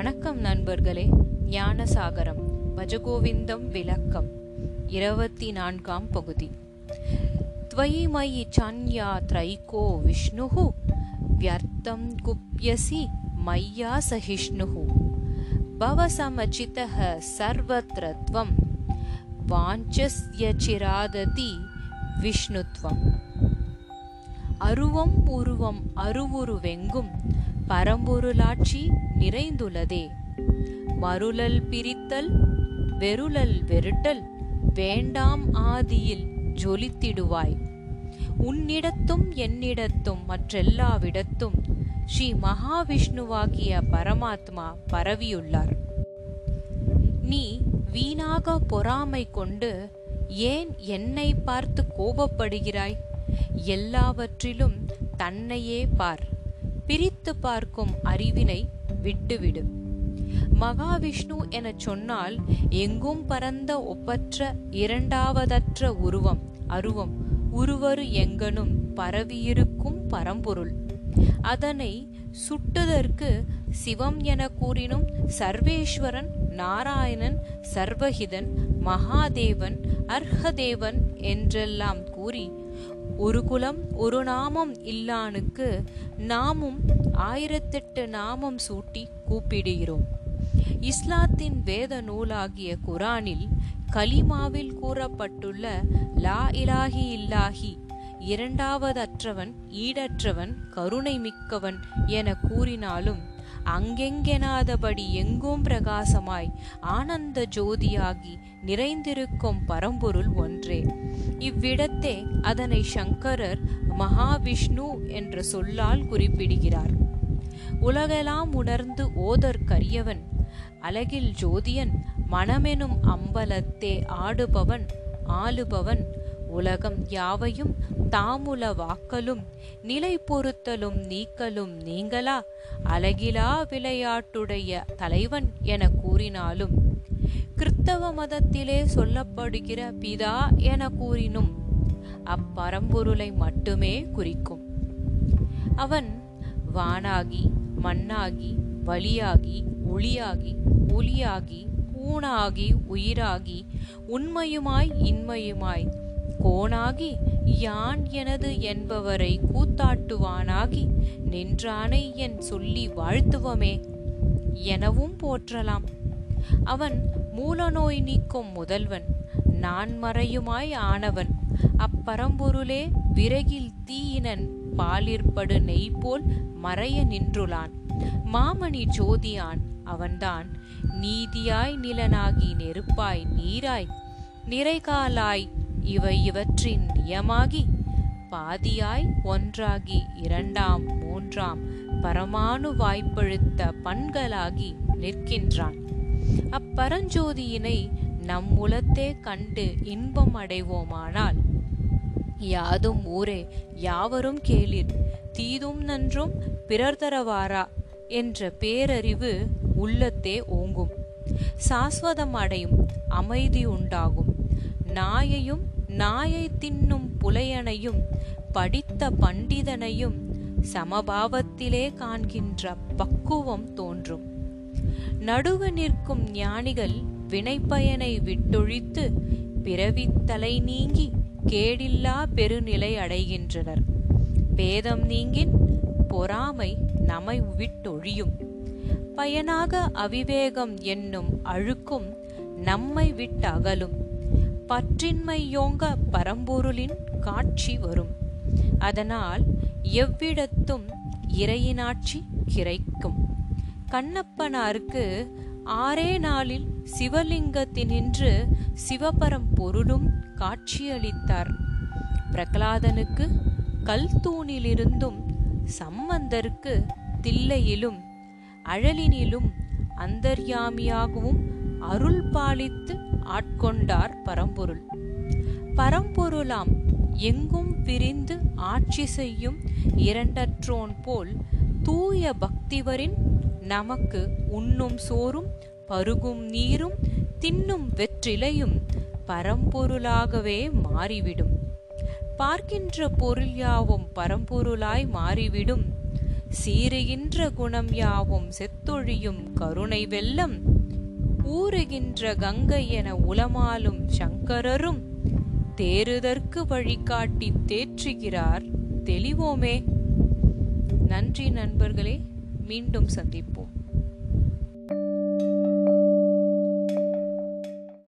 வணக்கம் நண்பர்களே ஞானசாகரம் பஜகோவிந்தம் விளக்கம் இருபத்தி நான்காம் பகுதி. துவயிமயி சன்யா த்ரைகோ விஷ்ணு வியர்த்தம் குப்யசி மையா சகிஷ்ணு பவசமச்சிதः சர்வத்ர त्वं வாஞ்சஸ்ய சிராததி விஷ்ணுத்வம். அருவம் உருவம் அருவுருவெங்கும் பரம்பொருளாட்சி நிறைந்துள்ளதே. மருளல் பிரித்தல் வெருளல் வெருட்டல் வேண்டாம் ஆதியில் ஜொலித்திடுவாய். உன்னிடத்தும் என்னிடத்தும் மற்றெல்லாவிடத்தும் ஸ்ரீ மகாவிஷ்ணுவாகிய பரமாத்மா பரவியுள்ளார். நீ வீணாக பொறாமை கொண்டு ஏன் என்னை பார்த்து கோபப்படுகிறாய்? எல்லாவற்றிலும் தன்னையே பார். பிரித்து பார்க்கும் அறிவினை விட்டுவிடு. மகாவிஷ்ணு எனச் சொன்னால் எங்கும் பரந்த ஒப்பற்ற இரண்டாவதற்ற உருவம் அருவம் உருவரு எங்கனும் பரவியிருக்கும் பரம்பொருள். அதனை சுட்டுதற்கு சிவம் என கூறினும் சர்வேஸ்வரன் நாராயணன் சர்வஹிதன் மகாதேவன் அர்ஹதேவன் என்றெல்லாம் கூறி ஒரு குலம் ஒரு நாமம் இல்லானுக்கு நாமும் ஆயிரத்தெட்டு நாமம் சூட்டி கூப்பிடுகிறோம். இஸ்லாத்தின் வேத நூலாகிய குரானில் கலிமாவில் கூறப்பட்டுள்ள லா இலாஹி இல்லாஹி இரண்டாவதற்றவன் ஈடற்றவன் கருணை மிக்கவன் என கூறினாலும் அங்கெங்கெனாதபடி எங்கும் பிரகாசமாய் ஆனந்த ஜோதியாகி நிறைந்திருக்கும் பரம்பொருள் ஒன்றே. இவ்விடத்தே அதனை சங்கரர் மகாவிஷ்ணு என்ற சொல்லால் குறிப்பிடுகிறார். உலகெல்லாம் உணர்ந்து ஓதற்கரியவன் அழகில் ஜோதியன் மனமெனும் அம்பலத்தே ஆடுபவன் ஆளுபவன் உலகம் யாவையும் தாமுல வாக்கலும் நிலை பொருத்தலும் நீக்கலும் நீங்களா? அழகிலா விளையாட்டுடைய தலைவன் என கூறினாலும் கிறிஸ்தவ மதத்திலே சொல்லப்படுகிற பிதா என கூறினும் அப்பரம்பொருளை மட்டுமே குறிக்கும். அவன் வானாகி மண்ணாகி வழியாகி ஒளியாகி ஒளியாகி ஊனாகி உயிராகி உண்மையுமாய் இன்மையுமாய் கோனாகி யான் எனது என்பவரை கூத்தாட்டுவானாகி நின்றானை என் சொல்லி வாழ்த்துவமே எனவும் போற்றலாம். அவன் மூலநோய் நீக்கும் முதல்வன் நான் மறையுமாய் ஆனவன். அப்பரம்பொருளே விறகில் தீயினன் பாலிற்படு நெய் போல் மறைய நின்றுளான் மாமணி ஜோதியான் அவன்தான் நீதியாய் நிலனாகி நெருப்பாய் நீராய் நிறைகாலாய் இவை இவற்றின் நியமாகி பாதியாய் ஒன்றாகி இரண்டாம் மூன்றாம் பரமானு வாய்ப்பெழுத்த பண்களாகி நிற்கின்றான். அப்பரஞ்சோதியினை நம் உலத்தே கண்டு இன்பம் அடைவோமானால் யாதும் ஊரே யாவரும் கேளிர் தீதும் நன்றும் பிறர் தரவாரா என்ற பேரறிவு உள்ளத்தே ஓங்கும். சாஸ்வதம் அடையும் அமைதி உண்டாகும். நாயையும் நாயை தின்னும் புலையனையும் படித்த பண்டிதனையும் சமபாவத்திலே காண்கின்ற பக்குவம் தோன்றும். நடுவு நிற்கும் ஞானிகள் வினைப்பயனை விட்டொழித்து பிறவித்தலை நீங்கி கேடில்லா பெருநிலை அடைகின்றனர். பேதம் நீங்கின் பொறாமை நம்மை விட்டொழியும். பயனாக அவிவேகம் என்னும் அழுக்கும் நம்மை விட்டகலும். பற்றின்மையோங்க பரம்பொருளின் காட்சி வரும். அதனால் எவ்விடத்தும் இறையினாட்சி கிடைக்கும். கண்ணப்பனாருக்கு ஆறே நாளில் சிவலிங்கத்தினின்று சிவபரம் பொருளும் காட்சியளித்தார். பிரகலாதனுக்கு கல்தூணிலிருந்தும் சம்பந்தருக்கு தில்லையிலும் அழலினிலும் அந்தர்யாமியாகவும் அருள் பாலித்து ஆட்கொண்டார் பரம்பொருள். பரம்பொருளாம் எங்கும் பிரிந்து ஆட்சி செய்யும் இரண்டற்றோன் போல் தூய பக்திவரின் நமக்கு உண்ணும் சோறும் பருகும் நீரும் தின்னும் வெற்றிலையும் பரம்பொருளாகவே மாறிவிடும். பார்க்கின்ற பொருள் யாவும் பரம்பொருளாய் மாறிவிடும். சீறுகின்ற குணம் யாவும் செத்தொழியும் கருணை வெள்ளம் ஊறுகின்ற கங்கை என உலமாலும் சங்கரரும் தேறுதற்கு வழிகாட்டி தேற்றுகிறார். தெளிவோமே. நன்றி நண்பர்களே. மீண்டும் சந்திப்போம்.